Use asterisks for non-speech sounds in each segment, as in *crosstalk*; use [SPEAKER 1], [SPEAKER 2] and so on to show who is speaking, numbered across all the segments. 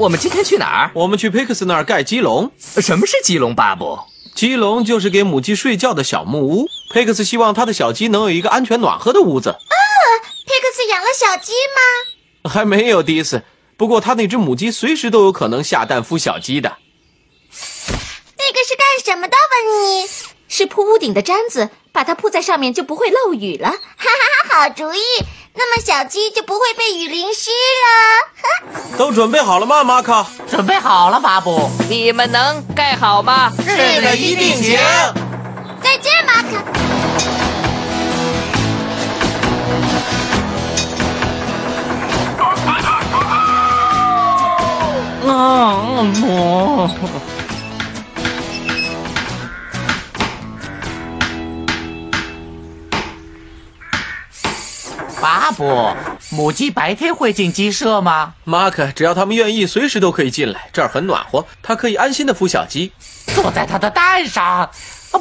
[SPEAKER 1] 我们今天去哪儿？
[SPEAKER 2] 我们去佩克斯那儿盖鸡笼，
[SPEAKER 1] 什么是鸡笼，巴布？
[SPEAKER 2] 鸡笼就是给母鸡睡觉的小木屋。佩克斯希望他的小鸡能有一个安全暖和的屋子。
[SPEAKER 3] 啊佩克斯养了小鸡吗？
[SPEAKER 2] 还没有第一次，不过他那只母鸡随时都有可能下蛋孵小鸡的。
[SPEAKER 3] 那个是干什么的，温妮？
[SPEAKER 4] 是铺屋顶的毡子，把它铺在上面就不会漏雨了。
[SPEAKER 3] 哈哈哈，好主意！那么小鸡就不会被雨淋湿了。呵，*laughs*
[SPEAKER 2] 都准备好了吗，马克？
[SPEAKER 1] 准备好了，巴布。
[SPEAKER 5] 你们能盖好吗？
[SPEAKER 1] 是的，一定行。
[SPEAKER 3] 再见，马克。
[SPEAKER 1] 嗯，不。巴布，母鸡白天会进鸡舍吗？
[SPEAKER 2] 马克，只要他们愿意，随时都可以进来，这儿很暖和，它可以安心的孵小鸡。
[SPEAKER 1] 坐在它的蛋上，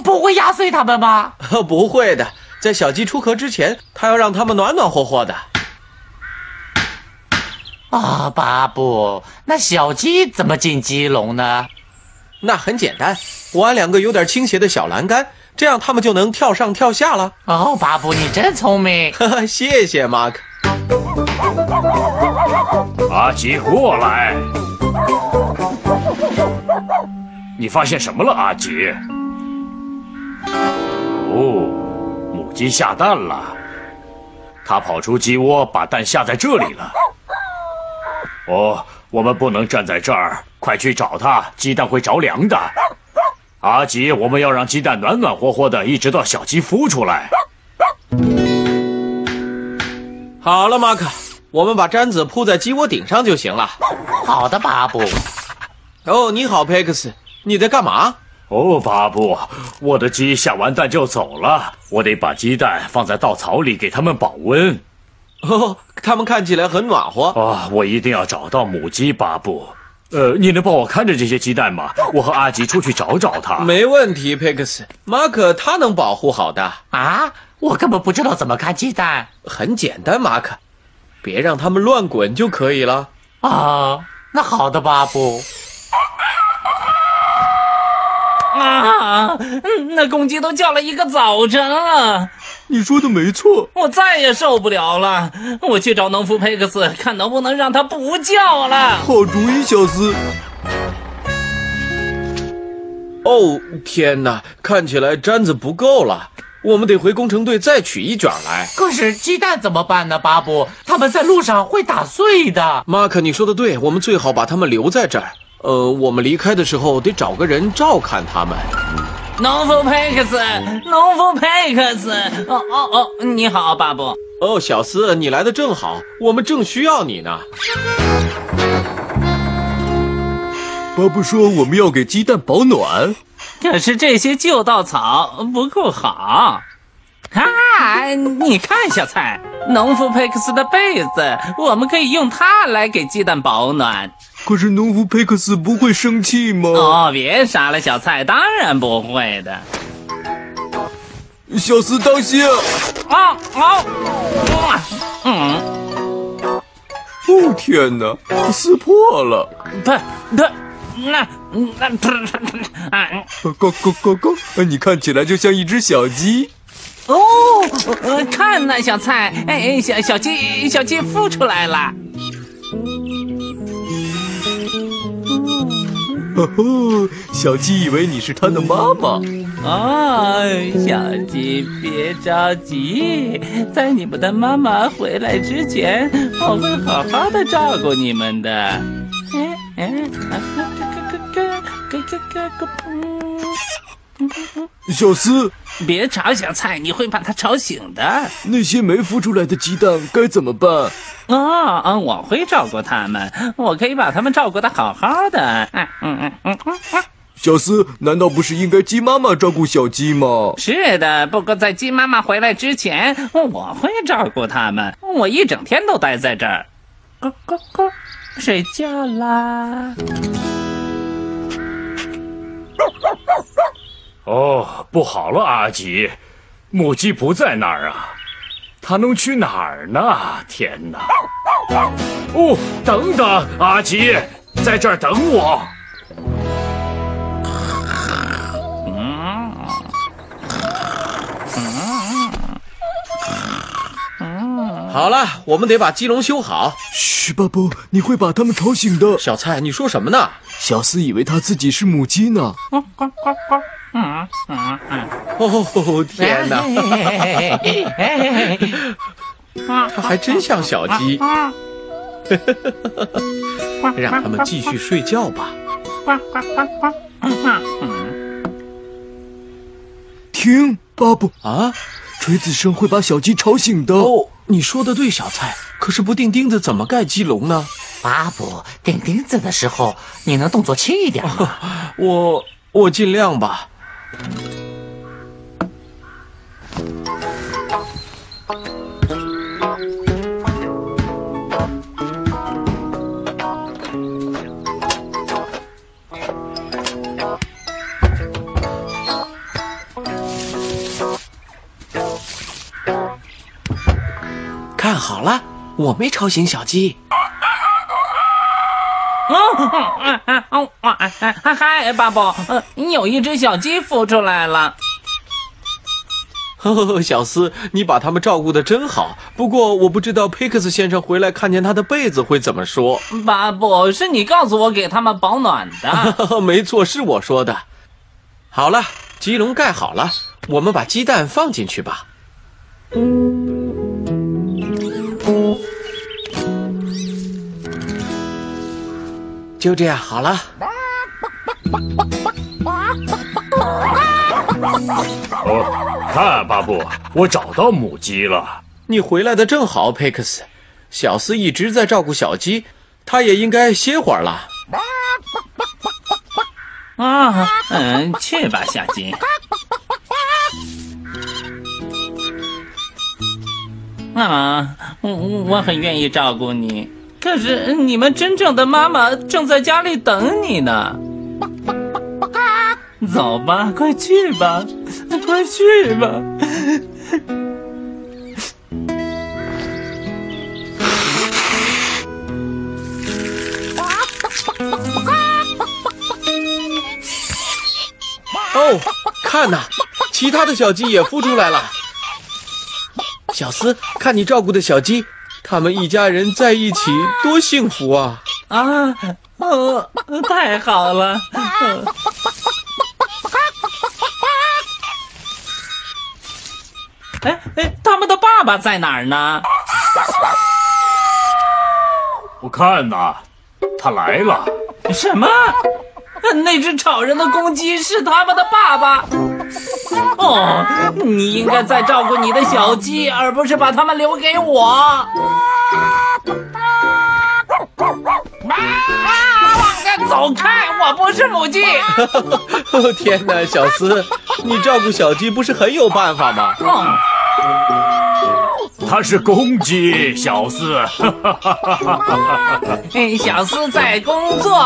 [SPEAKER 1] 不会压碎它们吗？*laughs*
[SPEAKER 2] 不会的，在小鸡出壳之前，它要让它们暖暖和和的。
[SPEAKER 1] 啊，巴布，那小鸡怎么进鸡笼呢？
[SPEAKER 2] 那很简单，我安两个有点倾斜的小栏杆，这样他们就能跳上跳下了。
[SPEAKER 1] 哦，巴布，你真聪明。
[SPEAKER 2] 哈哈，谢谢马克。
[SPEAKER 6] 阿吉，过来！你发现什么了，阿吉？哦，母鸡下蛋了，它跑出鸡窝，把蛋下在这里了。哦，我们不能站在这儿，快去找它，鸡蛋会着凉的。阿吉，我们要让鸡蛋暖暖和和的，一直到小鸡孵出来。
[SPEAKER 2] 好了，马克，我们把毡子铺在鸡窝顶上就行了。
[SPEAKER 1] 好的，巴布。
[SPEAKER 2] 哦，你好，佩克斯，你在干嘛？
[SPEAKER 6] 哦，巴布，我的鸡下完蛋就走了，我得把鸡蛋放在稻草里给它们保温。
[SPEAKER 2] 哦，它们看起来很暖和。
[SPEAKER 6] 啊，我一定要找到母鸡，巴布。呃，你能帮我看着这些鸡蛋吗？我和阿吉出去找找他。
[SPEAKER 2] 没问题，佩克斯。马可他能保护好的。
[SPEAKER 1] 啊，我根本不知道怎么看鸡蛋。
[SPEAKER 2] 很简单，马可，别让他们乱滚就可以了。
[SPEAKER 1] 啊，那好的，巴布。啊，那公鸡都叫了一个早晨了。
[SPEAKER 7] 你说的没错，
[SPEAKER 1] 我再也受不了了。我去找农夫佩克斯，看能不能让他不叫了。
[SPEAKER 7] 好主意，小斯。
[SPEAKER 2] 哦，天哪，看起来毡子不够了，我们得回工程队再取一卷来。
[SPEAKER 1] 可是鸡蛋怎么办呢，巴布？他们在路上会打碎的。
[SPEAKER 2] 马克，你说的对，我们最好把它们留在这儿。呃，我们离开的时候得找个人照看他们。
[SPEAKER 1] 农夫佩克斯，农夫佩克斯，哦哦哦，你好，巴布。
[SPEAKER 2] 哦，小斯，你来的正好，我们正需要你呢。
[SPEAKER 7] 巴布说我们要给鸡蛋保暖，
[SPEAKER 1] 可是这些旧稻草不够好。啊，你看，小蔡，农夫佩克斯的被子，我们可以用它来给鸡蛋保暖。
[SPEAKER 7] 可是农夫佩克斯不会生气吗？
[SPEAKER 1] 哦，别傻了，小菜，当然不会的。
[SPEAKER 7] 小斯，当心！
[SPEAKER 1] 啊啊！嗯，
[SPEAKER 7] 哦天哪，撕破了！
[SPEAKER 1] 它它，那那不啊！
[SPEAKER 7] 咯咯咯咯！你看起来就像一只小鸡。
[SPEAKER 1] 哦，呃看呐，小蔡，哎，小小鸡，小鸡孵出来了。
[SPEAKER 7] 哦吼，小鸡以为你是它的妈妈。
[SPEAKER 1] 哦，小鸡别着急，在你们的妈妈回来之前，我会好好的照顾你们的。哎哎，啊咯咯咯咯咯咯咯咯咯，
[SPEAKER 7] 小斯，
[SPEAKER 1] 别吵小菜，你会把它吵醒的。
[SPEAKER 7] 那些没孵出来的鸡蛋该怎么办？
[SPEAKER 1] 啊啊！我会照顾它们，我可以把它们照顾的好好的。嗯嗯嗯嗯嗯，
[SPEAKER 7] 小斯，难道不是应该鸡妈妈照顾小鸡吗？
[SPEAKER 1] 是的。不过在鸡妈妈回来之前，我会照顾它们。我一整天都待在这儿。咕咕咕，睡觉啦。
[SPEAKER 6] 哦，不好了，阿吉，母鸡不在那儿啊，它能去哪儿呢？天哪！哦，等等，阿吉，在这儿等我。
[SPEAKER 2] 好了，我们得把鸡笼修好。
[SPEAKER 7] 嘘，巴布，你会把他们吵醒的。
[SPEAKER 2] 小蔡，你说什么呢？
[SPEAKER 7] 小斯以为他自己是母鸡呢。
[SPEAKER 1] 呱呱呱呱。嗯嗯嗯。
[SPEAKER 2] 哦天哪！它还真像小鸡。让他们继续睡觉吧。
[SPEAKER 1] 呱呱呱呱。
[SPEAKER 7] 听，巴布，
[SPEAKER 2] 啊，
[SPEAKER 7] 锤子声会把小鸡吵醒的。
[SPEAKER 2] 哦，你说的对，小蔡。可是不钉钉子怎么盖鸡笼呢？
[SPEAKER 5] 巴布，钉钉子的时候，你能动作轻一点吗？
[SPEAKER 2] 我我尽量吧。看好了，我没吵醒小鸡。
[SPEAKER 1] 哦，嗯嗯哦，嗨嗨，巴布，你，有一只小鸡孵出来了。
[SPEAKER 2] 呵呵呵，小斯，你把它们照顾的真好。不过我不知道佩克斯先生回来看见他的被子会怎么说。
[SPEAKER 1] 巴布，是你告诉我给他们保暖的。
[SPEAKER 2] 没错，是我说的。好了，鸡笼盖好了，我们把鸡蛋放进去吧。就这样好了。
[SPEAKER 6] 哦，看，巴布，我找到母鸡了。
[SPEAKER 2] 你回来的正好，佩克斯。小斯一直在照顾小鸡，他也应该歇会儿了。
[SPEAKER 1] 啊，嗯，去吧，小鸡。啊，我我很愿意照顾你，可是你们真正的妈妈正在家里等你呢。走吧，快去吧，快去吧。
[SPEAKER 2] 哦，看呐，其他的小鸡也孵出来了。小斯，看你照顾的小鸡，他们一家人在一起多幸福啊！
[SPEAKER 1] 啊，哦，太好了。呃哎哎，他们的爸爸在哪儿呢？
[SPEAKER 6] 我看呐，他来了。
[SPEAKER 1] 什么？那只吵人的公鸡是他们的爸爸？哦，你应该再照顾你的小鸡，而不是把它们留给我。走开！我不是母鸡。
[SPEAKER 2] 哦 *laughs* 天哪，小斯，你照顾小鸡不是很有办法吗？
[SPEAKER 1] 嗯，
[SPEAKER 6] 他是公鸡，小斯。*laughs*
[SPEAKER 1] 哎小斯在工作。